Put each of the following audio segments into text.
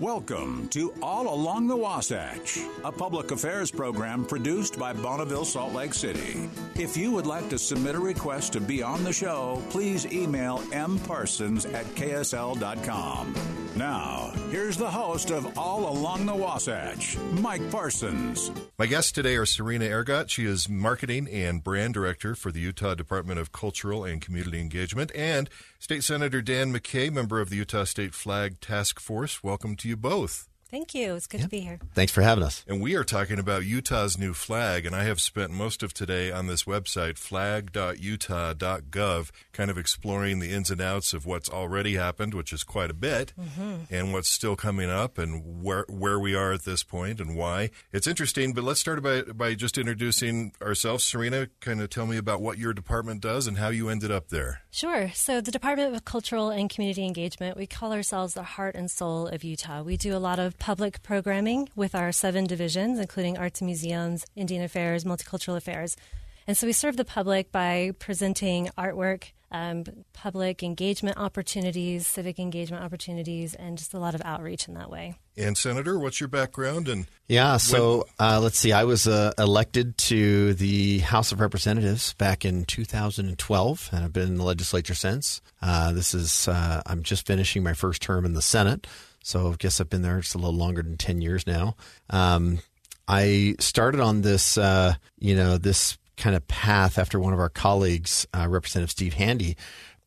Welcome to All Along the Wasatch, a public affairs program produced by Bonneville Salt Lake City. If you would like to submit a request to be on the show, please email mparsons at ksl.com. Now, here's the host of All Along the Wasatch, Mike Parsons. My guests today are Serena Ergot. She is Marketing and Brand Director for the Utah Department of Cultural and Community Engagement, and State Senator Dan McCay, member of the Utah State Flag Task Force. Welcome to you both. Thank you. It's good to be here. Thanks for having us. And we are talking about Utah's new flag, and I have spent most of today on this website, flag.utah.gov, kind of exploring the ins and outs of what's already happened, which is quite a bit, mm-hmm. and what's still coming up, and where where we are at this point and why. It's interesting, but let's start by by just introducing ourselves. Serena, kind of tell me about what your department does and how you ended up there. Sure. So the Department of Cultural and Community Engagement, we call ourselves the heart and soul of Utah. We do a lot of public programming with our seven divisions, including arts and museums, Indian affairs, multicultural affairs. And so we serve the public by presenting artwork, um, public engagement opportunities, civic engagement opportunities, and just a lot of outreach in that way. And Senator, what's your background? And yeah, so uh, let's see. I was uh, elected to the House of Representatives back in 2012, and I've been in the legislature since. Uh, this is uh, I'm just finishing my first term in the Senate. So I guess I've been there just a little longer than 10 years now. Um, I started on this, uh, you know, this kind of path after one of our colleagues, uh, Representative Steve Handy,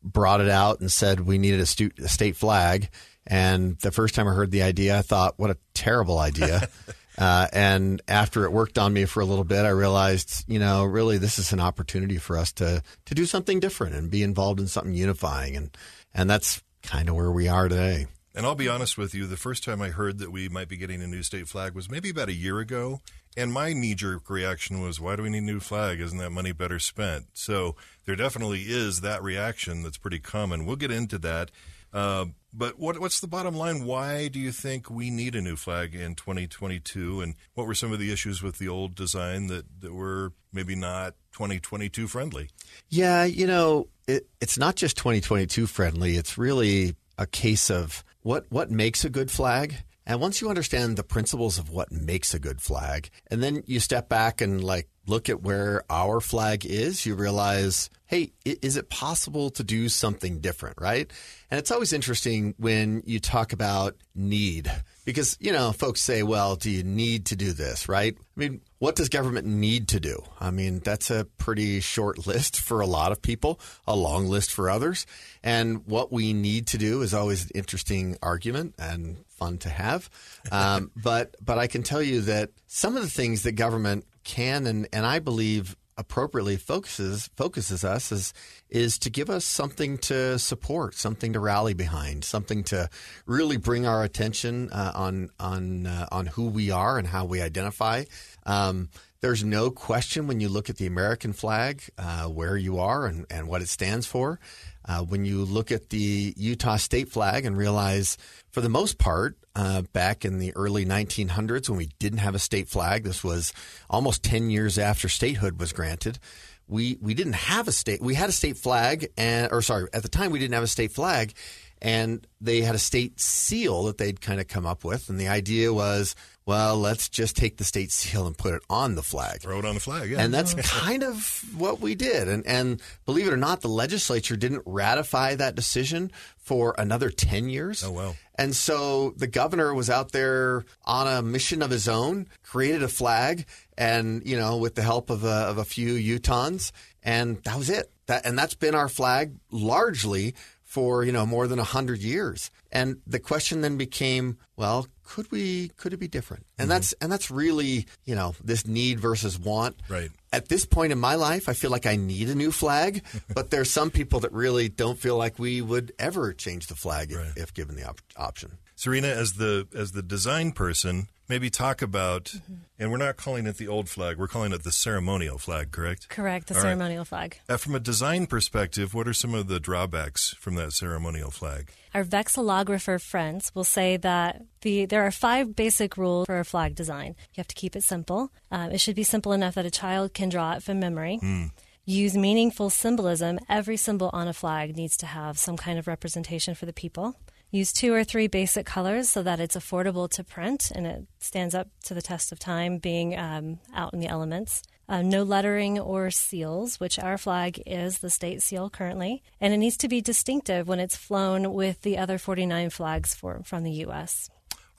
brought it out and said we needed a, stu- a, state flag. And the first time I heard the idea, I thought, what a terrible idea. uh, and after it worked on me for a little bit, I realized, you know, really this is an opportunity for us to to do something different and be involved in something unifying. And and that's kind of where we are today. And I'll be honest with you, the first time I heard that we might be getting a new state flag was maybe about a year ago. And my knee jerk reaction was, why do we need a new flag? Isn't that money better spent? So there definitely is that reaction that's pretty common. We'll get into that. Uh, but what, what's the bottom line? Why do you think we need a new flag in 2022? And what were some of the issues with the old design that, that were maybe not 2022 friendly? Yeah, you know, it, it's not just 2022 friendly. It's really a case of what what makes a good flag. And once you understand the principles of what makes a good flag, and then you step back and like look at where our flag is, you realize, hey, is it possible to do something different, right? And it's always interesting when you talk about need because, you know, folks say, well, do you need to do this, right? I mean, what does government need to do? I mean, that's a pretty short list for a lot of people, a long list for others. And what we need to do is always an interesting argument and fun to have. Um, but, but I can tell you that some of the things that government can and, and I believe appropriately focuses focuses us is is to give us something to support, something to rally behind, something to really bring our attention uh, on on uh, on who we are and how we identify. Um, there's no question when you look at the American flag uh, where you are and, and what it stands for. Uh, when you look at the Utah state flag and realize, for the most part, uh, back in the early 1900s when we didn't have a state flag, this was almost 10 years after statehood was granted. We we didn't have a state. We had a state flag, and or sorry, at the time we didn't have a state flag, and they had a state seal that they'd kind of come up with, and the idea was well, let's just take the state seal and put it on the flag. Throw it on the flag, yeah. And that's kind of what we did. And, and believe it or not, the legislature didn't ratify that decision for another 10 years. Oh, well. And so the governor was out there on a mission of his own, created a flag, and, you know, with the help of a, of a few Utahns, and that was it. That, and that's been our flag largely for you know more than 100 years. And the question then became well could we could it be different? And mm-hmm. that's and that's really you know this need versus want. Right. At this point in my life i feel like i need a new flag but there's some people that really don't feel like we would ever change the flag right. if, if, given the op- option. Serena as the as the design person maybe talk about, mm-hmm. and we're not calling it the old flag, we're calling it the ceremonial flag, correct? Correct, the All ceremonial right. flag. Uh, from a design perspective, what are some of the drawbacks from that ceremonial flag? Our vexillographer friends will say that the there are five basic rules for a flag design. You have to keep it simple. Um, it should be simple enough that a child can draw it from memory. Mm. Use meaningful symbolism. Every symbol on a flag needs to have some kind of representation for the people use two or three basic colors so that it's affordable to print and it stands up to the test of time being um, out in the elements. Uh, no lettering or seals, which our flag is the state seal currently, and it needs to be distinctive when it's flown with the other 49 flags for, from the U.S.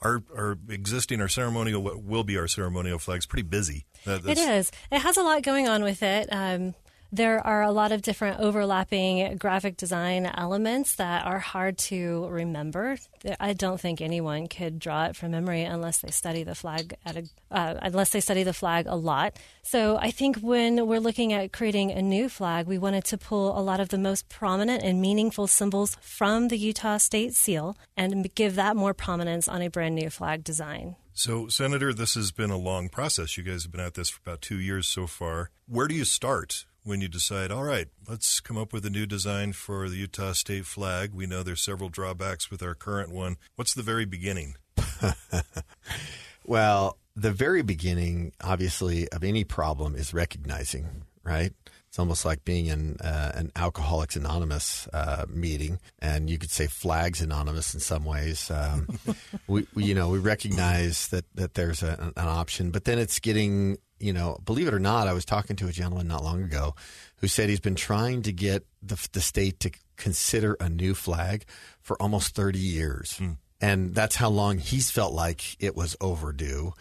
Our, our existing, our ceremonial, what will be our ceremonial flags, pretty busy. That, it is. It has a lot going on with it. Um, there are a lot of different overlapping graphic design elements that are hard to remember. I don't think anyone could draw it from memory unless they study the flag at a, uh, unless they study the flag a lot. So I think when we're looking at creating a new flag, we wanted to pull a lot of the most prominent and meaningful symbols from the Utah State Seal and give that more prominence on a brand new flag design. So, Senator, this has been a long process. You guys have been at this for about two years so far. Where do you start when you decide, all right, let's come up with a new design for the Utah state flag. We know there's several drawbacks with our current one. What's the very beginning? well, the very beginning, obviously, of any problem is recognizing, right? It's almost like being in uh, an Alcoholics Anonymous uh, meeting, and you could say Flags Anonymous in some ways. Um, we, we, you know, we recognize that that there's a, an option, but then it's getting you know, believe it or not, I was talking to a gentleman not long ago who said he's been trying to get the, the state to consider a new flag for almost 30 years. Mm. And that's how long he's felt like it was overdue.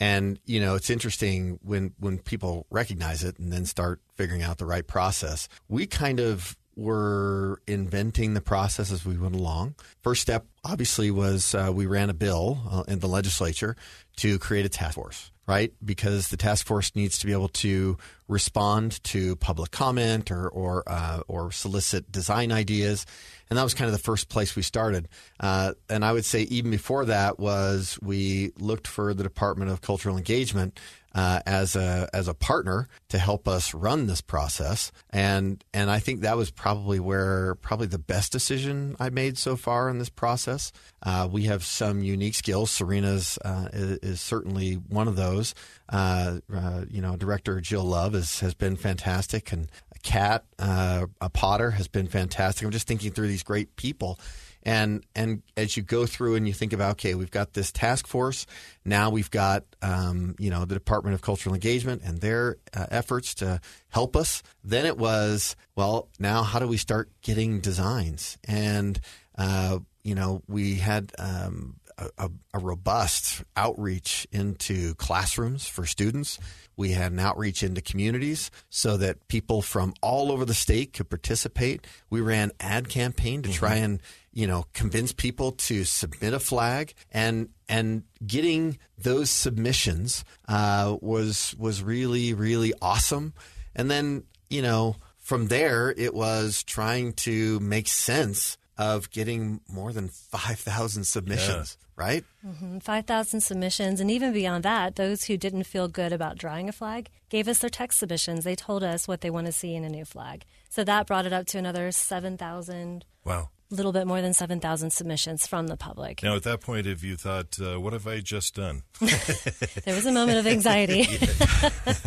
And you know, it's interesting when when people recognize it and then start figuring out the right process. We kind of were inventing the process as we went along. First step, obviously, was uh, we ran a bill uh, in the legislature to create a task force right? Because the task force needs to be able to respond to public comment or or, uh, or solicit design ideas, and that was kind of the first place we started. Uh, and I would say even before that was we looked for the Department of Cultural Engagement uh, as a as a partner to help us run this process. And and I think that was probably where probably the best decision I made so far in this process. Uh, we have some unique skills. Serena's uh, is, is, certainly one of those. Uh, uh, you know, director Jill Love is, has been fantastic, and Kat uh, a Potter has been fantastic. I'm just thinking through these great people and and as you go through and you think about, okay, we've got this task force. Now we've got um, you know the Department of Cultural Engagement and their uh, efforts to help us. Then it was well, now how do we start getting designs? And uh, you know we had um, a, a, robust outreach into classrooms for students. We had an outreach into communities so that people from all over the state could participate. We ran ad campaign to mm-hmm. try and you know, convince people to submit a flag and and getting those submissions uh, was was really really awesome. And then you know from there it was trying to make sense of getting more than five thousand submissions. Yeah. Right? Mm-hmm. 5,000 submissions. And even beyond that, those who didn't feel good about drawing a flag gave us their text submissions. They told us what they want to see in a new flag. So that brought it up to another 7,000. Wow A little bit more than 7,000 submissions from the public. Now, at that point, have you thought, uh, what have I just done? there was a moment of anxiety.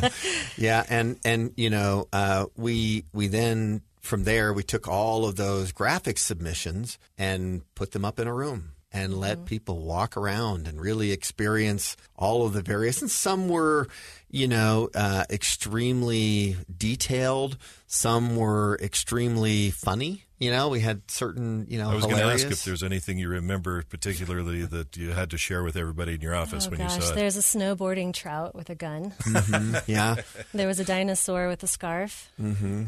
yeah, and, and you know, uh, we, we then, from there, we took all of those graphic submissions and put them up in a room and mm-hmm. let people walk around and really experience all of the various. And some were, you know, uh, extremely detailed. Some were extremely funny. You know, we had certain, you know, I was going to ask if there's anything you remember particularly that you had to share with everybody in your office oh, when gosh, you saw it. There's a snowboarding trout with a gun. Mm-hmm. Yeah. there was a dinosaur with a scarf. Mm-hmm.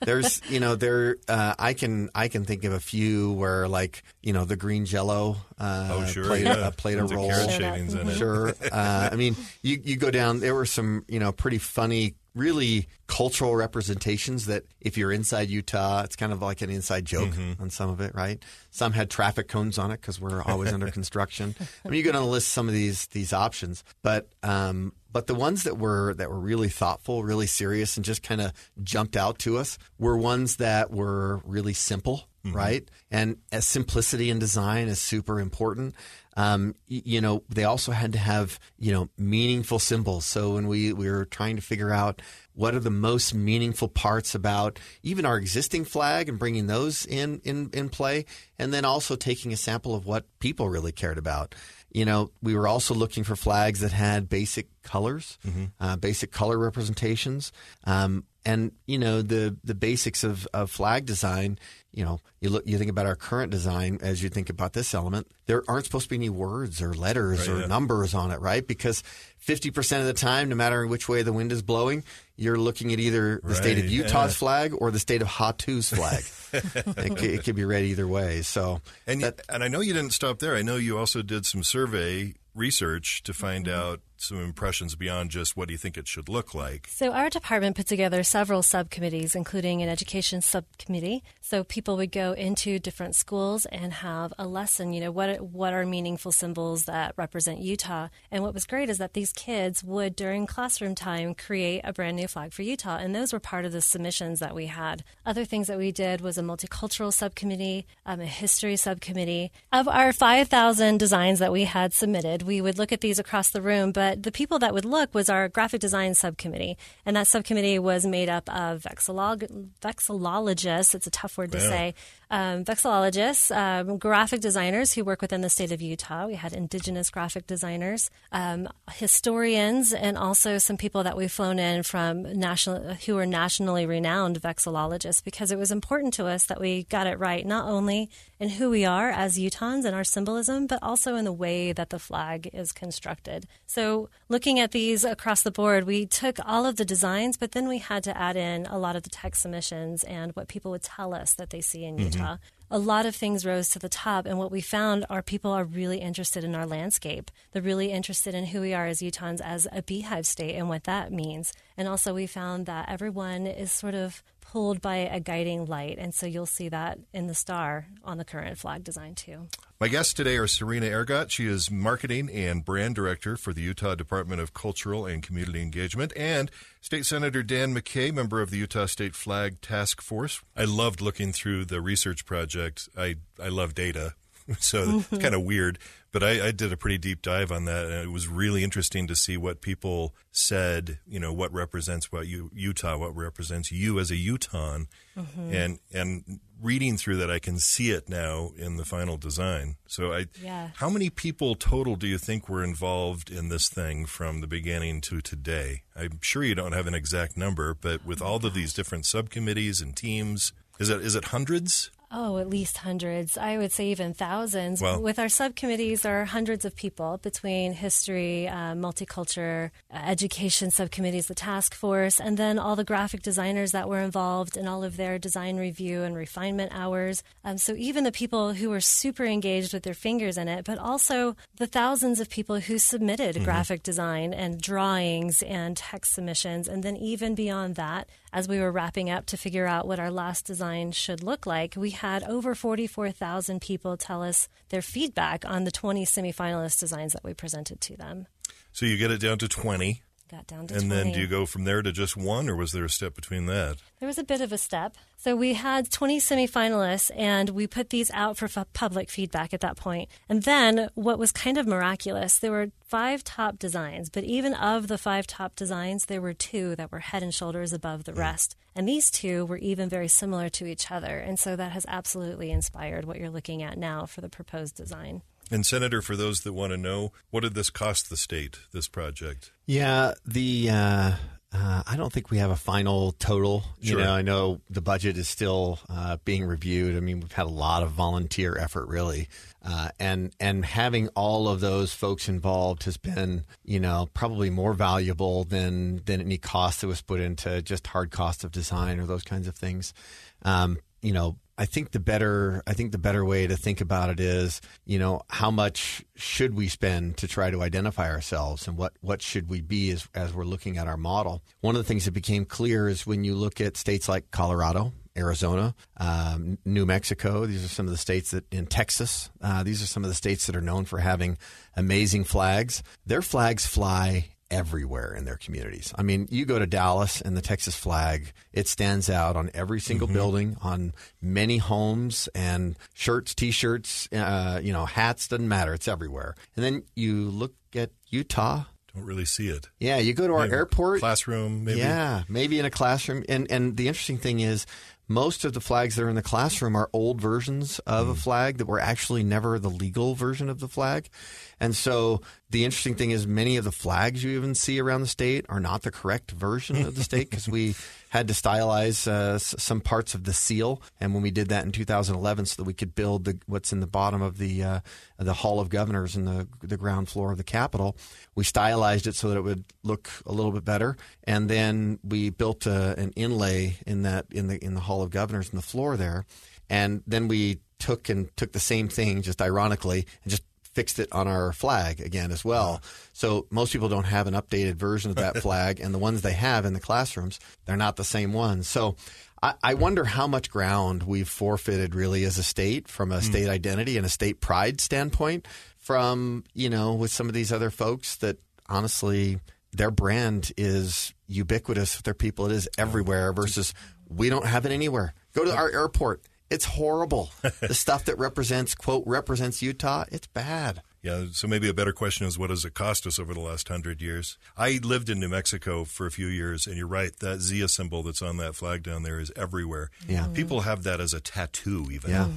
There's, you know, there. Uh, I can I can think of a few where like you know the green Jello. Uh, oh sure, played, yeah. uh, played a role. Carrot shavings in it. Sure. Uh, I mean, you you go down. There were some you know pretty funny really cultural representations that if you're inside Utah, it's kind of like an inside joke mm-hmm. on some of it, right? Some had traffic cones on it because we're always under construction. I mean, you to list some of these these options, but um, but the ones that were that were really thoughtful, really serious, and just kind of jumped out to us were ones that were really simple, mm-hmm. right? And as simplicity in design is super important. Um, you know, they also had to have you know meaningful symbols. So when we we were trying to figure out what are the most meaningful parts about even our existing flag and bringing those in in in play, and then also taking a sample of what people really cared about. You know, we were also looking for flags that had basic colors, uh, basic color representations, um, and you know the the basics of, of flag design. You know, you look, you think about our current design as you think about this element. There aren't supposed to be any words or letters Right, or yeah. numbers on it, right? Because fifty percent of the time, no matter which way the wind is blowing, you're looking at either the state of Utah's yeah. flag or the state of Hatu's flag. it, c- it could be read either way. So And you, and I know you didn't stop there. I know you also did some survey research to find Mm-hmm. out some impressions beyond just what do you think it should look like. So, our department put together several subcommittees, including an education subcommittee. So, people would go into different schools and have a lesson. You know, what what are meaningful symbols that represent Utah? And what was great is that these kids would, during classroom time, create a brand new flag for Utah, and those were part of the submissions that we had. Other things that we did was a multicultural subcommittee, um, a history subcommittee. Of our five thousand designs that we had submitted, we would look at these across the room, but the people that would look was our graphic design subcommittee. And that subcommittee was made up of vexillog- vexillologists, it's a tough word to say, um, vexillologists, um, graphic designers who work within the state of Utah. We had indigenous graphic designers, um, historians, and also some people that we've flown in from national who are nationally renowned vexillologists because it was important to us that we got it right, not only in who we are as Utahns and our symbolism, but also in the way that the flag is constructed. So, looking at these across the board, we took all of the designs, but then we had to add in a lot of the text submissions and what people would tell us that they see in mm-hmm. Utah. A lot of things rose to the top, and what we found are people are really interested in our landscape. They're really interested in who we are as Utahns as a beehive state and what that means. And also, we found that everyone is sort of pulled by a guiding light, and so you'll see that in the star on the current flag design too. My guests today are Serena Ergot. She is Marketing and Brand Director for the Utah Department of Cultural and Community Engagement, and State Senator Dan McCay, member of the Utah State Flag Task Force. I loved looking through the research project. I, I love data, so it's kind of weird, but I, I did a pretty deep dive on that, and it was really interesting to see what people said, you know, what represents what you, Utah, what represents you as a Utahn. Mm-hmm. And, and reading through that, I can see it now in the final design. So I, Yeah. how many people total do you think were involved in this thing from the beginning to today? I'm sure you don't have an exact number, but with all of these different subcommittees and teams, is it is it hundreds? Oh, at least hundreds. I would say even thousands. Wow. With our subcommittees, there are hundreds of people between history, uh, multicultural, uh, education subcommittees, the task force, and then all the graphic designers that were involved in all of their design review and refinement hours. Um, so even the people who were super engaged with their fingers in it, but also the thousands of people who submitted graphic design and drawings and text submissions, and then even beyond that, as we were wrapping up to figure out what our last design should look like, we had over 44,000 people tell us their feedback on the 20 semifinalist designs that we presented to them. So you get it down to 20, Got down to and 20. then do you go from there to just one, or was there a step between that? There was a bit of a step. So we had 20 semifinalists, and we put these out for f- public feedback at that point. And then, what was kind of miraculous, there were five top designs, but even of the five top designs, there were two that were head and shoulders above the mm. rest. And these two were even very similar to each other. And so that has absolutely inspired what you're looking at now for the proposed design. And Senator, for those that want to know, what did this cost the state? This project? Yeah, the uh, uh, I don't think we have a final total. Sure. You know, I know the budget is still uh, being reviewed. I mean, we've had a lot of volunteer effort, really, uh, and and having all of those folks involved has been, you know, probably more valuable than than any cost that was put into just hard cost of design or those kinds of things. Um, you know, I think the better I think the better way to think about it is, you know, how much should we spend to try to identify ourselves and what what should we be as as we're looking at our model. One of the things that became clear is when you look at states like Colorado, Arizona, um, New Mexico. These are some of the states that in Texas. Uh, these are some of the states that are known for having amazing flags. Their flags fly everywhere in their communities. I mean, you go to Dallas and the Texas flag, it stands out on every single Mm-hmm. building, on many homes and shirts, t-shirts, uh, you know, hats, doesn't matter. It's everywhere. And then you look at Utah. Don't really see it. Yeah, you go to our Maybe airport. classroom, maybe. Yeah, maybe in a classroom. And and the interesting thing is, most of the flags that are in the classroom are old versions of a hmm. flag that were actually never the legal version of the flag. And so the interesting thing is, many of the flags you even see around the state are not the correct version of the state because we had to stylize uh, some parts of the seal. And when we did that in 2011, so that we could build the, what's in the bottom of the uh, the Hall of Governors and the the ground floor of the Capitol, we stylized it so that it would look a little bit better. And then we built a, an inlay in that in the in the Hall of Governors in the floor there. And then we took and took the same thing, just ironically, and just fixed it on our flag again as well. So most people don't have an updated version of that flag, and the ones they have in the classrooms, they're not the same ones. So I, I wonder how much ground we've forfeited really as a state from a hmm. state identity and a state pride standpoint from, you know, with some of these other folks that honestly their brand is ubiquitous with their people. It is everywhere versus we don't have it anywhere. Go to our airport. It's horrible. the stuff that represents, quote, represents Utah, it's bad. Yeah, so maybe a better question is what does it cost us over the last hundred years? I lived in New Mexico for a few years, and you're right, that Zia symbol that's on that flag down there is everywhere. Yeah. People have that as a tattoo, even. Yeah.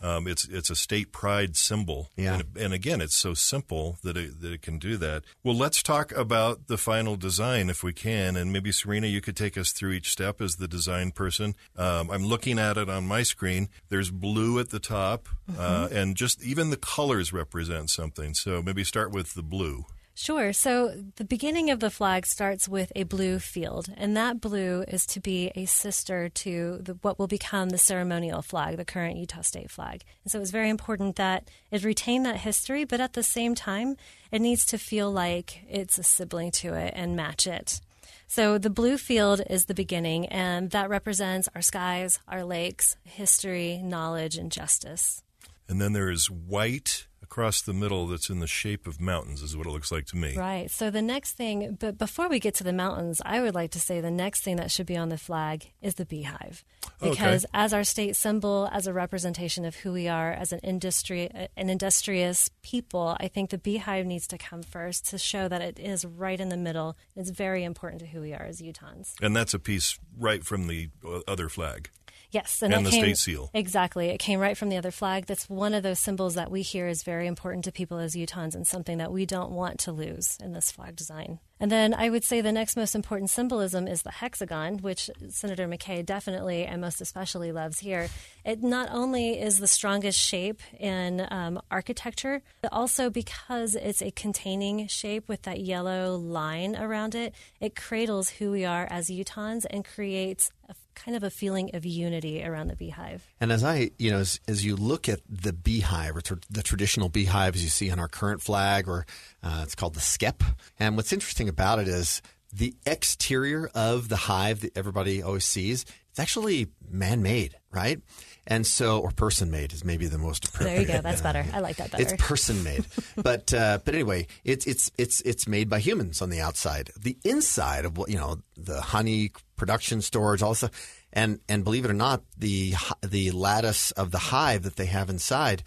Um, it's it's a state pride symbol. Yeah. And, and again, it's so simple that it, that it can do that. Well, let's talk about the final design if we can, and maybe Serena, you could take us through each step as the design person. Um, I'm looking at it on my screen. There's blue at the top, uh, and just even the colors represent something. So maybe start with the blue. Sure. So the beginning of the flag starts with a blue field, and that blue is to be a sister to the, what will become the ceremonial flag, the current Utah state flag. And so it's very important that it retain that history, but at the same time, it needs to feel like it's a sibling to it and match it. So the blue field is the beginning, and that represents our skies, our lakes, history, knowledge, and justice. And then there is white across the middle that's in the shape of mountains, is what it looks like to me. Right. So the next thing, but before we get to the mountains, I would like to say the next thing that should be on the flag is the beehive, Okay. because as our state symbol, as a representation of who we are as an industry, an industrious people, I think the beehive needs to come first to show that it is right in the middle. It's very important to who we are as Utahns. And that's a piece right from the uh, other flag. Yes, and, And the came, state seal. Exactly, it came right from the other flag. That's one of those symbols that we hear is very important to people as Utahns, and something that we don't want to lose in this flag design. And then I would say the next most important symbolism is the hexagon, which Senator McCay definitely and most especially loves here. It not only is the strongest shape in um, architecture, but also because it's a containing shape with that yellow line around it, it cradles who we are as Utahns and creates a kind of a feeling of unity around the beehive. And as I, you know, as, as you look at the beehive or tr- the traditional beehives you see on our current flag, or uh, it's called the skep. And what's interesting about it is the exterior of the hive that everybody always sees. It's actually man-made, right? And so, or person-made is maybe the most appropriate. There you go. That's better. I like that better. It's person made, but uh, but anyway, it's it's it's it's made by humans on the outside. The inside of what you know, the honey production storage, all stuff, and and believe it or not, the the lattice of the hive that they have inside,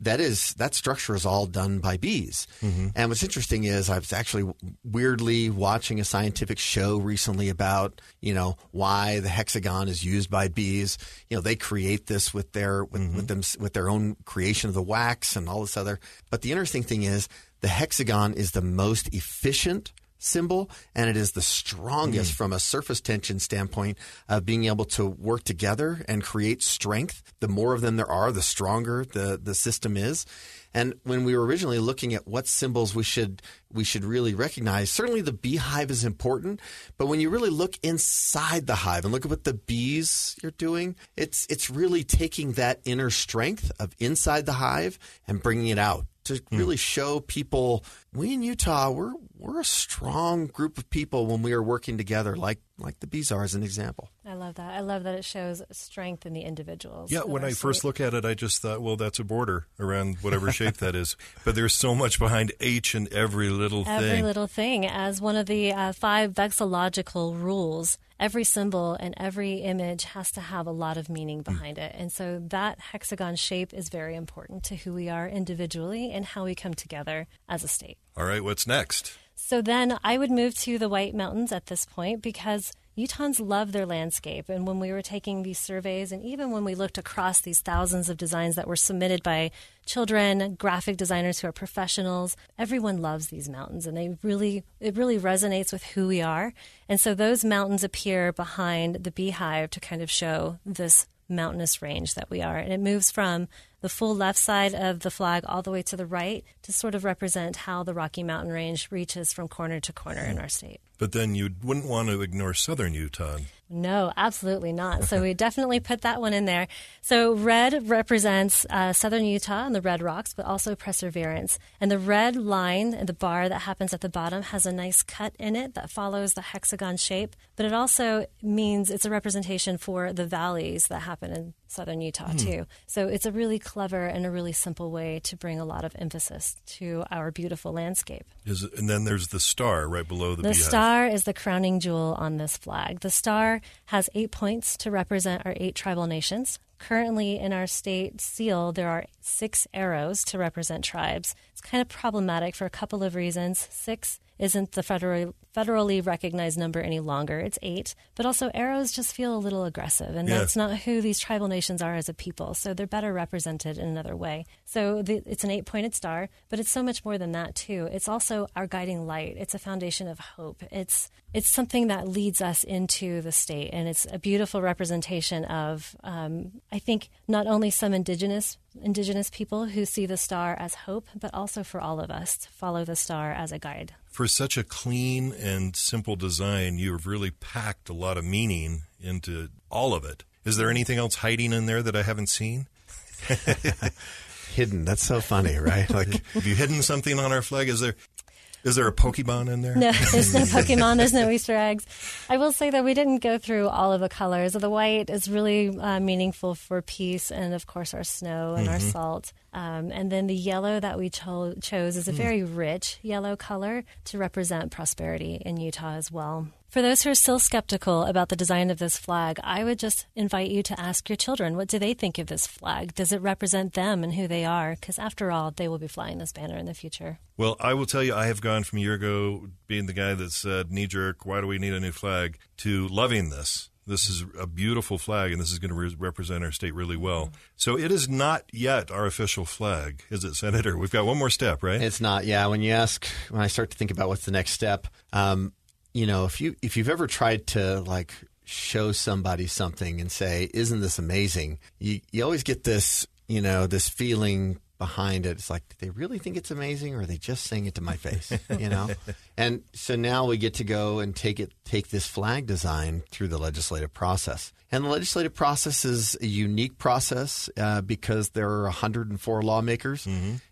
that is that structure is all done by bees. Mm-hmm. And what's interesting is I was actually weirdly watching a scientific show recently about you know why the hexagon is used by bees. You know they create this with their with, mm-hmm. with them with their own creation of the wax and all this other. But the interesting thing is the hexagon is the most efficient symbol and it is the strongest hmm. from a surface tension standpoint of being able to work together and create strength. The more of them there are, the stronger the, the system is. And when we were originally looking at what symbols we should we should really recognize, certainly the beehive is important. But when you really look inside the hive and look at what the bees are doing, it's it's really taking that inner strength of inside the hive and bringing it out to hmm. really show people we in Utah we're we're a strong group of people when we are working together, like like the bees are as an example. I love that. I love that it shows strength in the individuals. Yeah, when I first look at it, I just thought, well, that's a border around whatever shape that is. But there's so much behind each and every little every thing. little thing as one of the uh, five vexillological rules. Every symbol and every image has to have a lot of meaning Hmm. behind it. And so that hexagon shape is very important to who we are individually and how we come together as a state. All right, what's next? So then I would move to the White Mountains at this point because Utahns love their landscape. And when we were taking these surveys, and even when we looked across these thousands of designs that were submitted by children, graphic designers who are professionals, everyone loves these mountains and they really, it really resonates with who we are. And so those mountains appear behind the beehive to kind of show this mountainous range that we are. And it moves from the full left side of the flag all the way to the right to sort of represent how the Rocky Mountain Range reaches from corner to corner in our state. But then you wouldn't want to ignore southern Utah. No, absolutely not. So we definitely put that one in there. So red represents uh, southern Utah and the red rocks, but also perseverance. And the red line, and the bar that happens at the bottom, has a nice cut in it that follows the hexagon shape. But it also means it's a representation for the valleys that happen in southern Utah hmm. too. So it's a really clever and a really simple way to bring a lot of emphasis to our beautiful landscape. Is and then there's the star right below the, The beehive. star is the crowning jewel on this flag. The star has eight points to represent our eight tribal nations. Currently, in our state seal, there are six arrows to represent tribes. It's kind of problematic for a couple of reasons. Six isn't the federally, federally recognized number any longer, it's eight. But also, arrows just feel a little aggressive, and Yeah. that's not who these tribal nations are as a people. So they're better represented in another way. So the, it's an eight pointed star, but it's so much more than that, too. It's also our guiding light, it's a foundation of hope. It's it's something that leads us into the state, and it's a beautiful representation of, um, I think, not only some indigenous indigenous people who see the star as hope, but also for all of us to follow the star as a guide. For such a clean and simple design, you have really packed a lot of meaning into all of it. Is there anything else hiding in there that I haven't seen? Hidden. That's so funny, right? Like Have you hidden something on our flag? Is there is there a Pokemon in there? No, there's no Pokemon. There's no Easter eggs. I will say that we didn't go through all of the colors. The white is really uh, meaningful for peace, and of course our snow and our salt. Um, and then the yellow that we cho- chose is a very rich yellow color to represent prosperity in Utah as well. For those who are still skeptical about the design of this flag, I would just invite you to ask your children what do they think of this flag? Does it represent them and who they are? Because after all, they will be flying this banner in the future. Well, I will tell you, I have gone from a year ago being the guy that said knee jerk, why do we need a new flag, to loving this. This is a beautiful flag, and this is going to re- represent our state really well. So it is not yet our official flag, is it, Senator? We've got one more step, right? It's not. Yeah. When you ask, when I start to think about what's the next step, um, you know, if you if you've ever tried to like show somebody something and say, "Isn't this amazing?" You you always get this, you know, this feeling behind it. It's like, do they really think it's amazing, or are they just saying it to my face? You know. and so now we get to go and take it, take this flag design through the legislative process. And the legislative process is a unique process uh, because there are 104 lawmakers,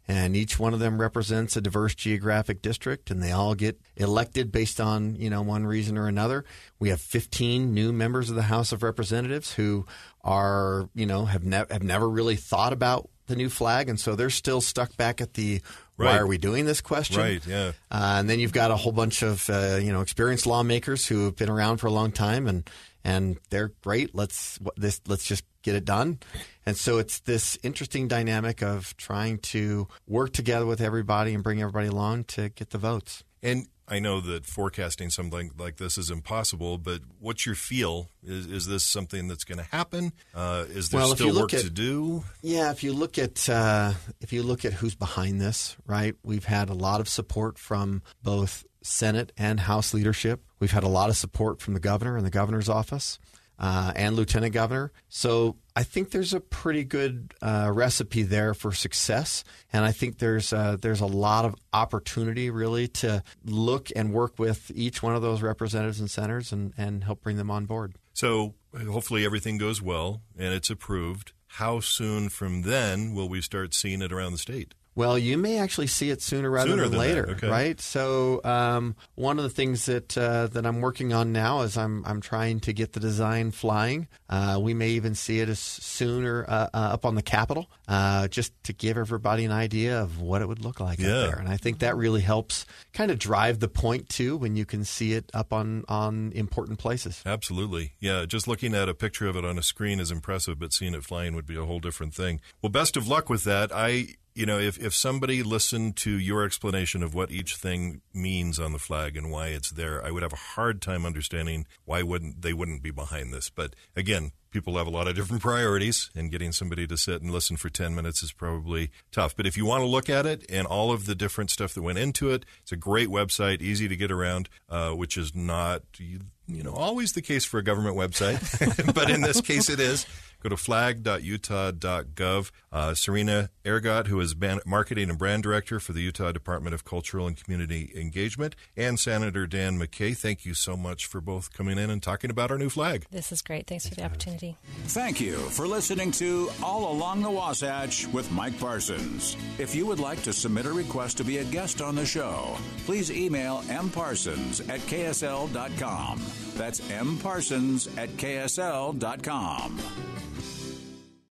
and each one of them represents a diverse geographic district, and they all get elected based on you know one reason or another. We have 15 new members of the House of Representatives who are you know have ne- have never really thought about the new flag, and so they're still stuck back at the why are we doing this question? Right, yeah. Uh, and then you've got a whole bunch of uh, you know experienced lawmakers who have been around for a long time, and and they're great. Let's this let's just get it done. And so it's this interesting dynamic of trying to work together with everybody and bring everybody along to get the votes. And I know that forecasting something like this is impossible, but what's your feel? Is, is this something that's going to happen? Uh, is there Well, still work at- to do? Yeah, if you look at uh, if you look at who's behind this, right? We've had a lot of support from both Senate and House leadership. We've had a lot of support from the governor and the governor's office uh, and lieutenant governor. So I think there's a pretty good uh, recipe there for success, and I think there's uh, there's a lot of opportunity really to look and work with each one of those representatives and senators and, and help bring them on board. So hopefully everything goes well and it's approved. How soon from then will we start seeing it around the state? Well, you may actually see it sooner rather Sooner than, than later, okay. right? So, um, one of the things that uh, that I'm working on now is I'm I'm trying to get the design flying. Uh, we may even see it as sooner uh, uh, up on the Capitol, uh, just to give everybody an idea of what it would look like Yeah. up there. And I think that really helps kind of drive the point too when you can see it up on on important places. Absolutely. Yeah, just looking at a picture of it on a screen is impressive, but seeing it flying would be a whole different thing. Well, best of luck with that. I, you know, if, if somebody listened to your explanation of what each thing means on the flag and why it's there, I would have a hard time understanding why wouldn't they wouldn't be behind this. But again, people have a lot of different priorities, and getting somebody to sit and listen for 10 minutes is probably tough. But if you want to look at it and all of the different stuff that went into it, it's a great website, easy to get around, uh, which is not, you, you know, always the case for a government website, but in this case it is. Go to flag.utah.gov. Uh, Serena Ergot, who is ban- Marketing and Brand Director for the Utah Department of Cultural and Community Engagement, and Senator Dan McCay, thank you so much for both coming in and talking about our new flag. This is great. Thanks for the opportunity. Thank you for listening to All Along the Wasatch with Mike Parsons. If you would like to submit a request to be a guest on the show, please email mparsons at ksl.com. That's mparsons at ksl.com.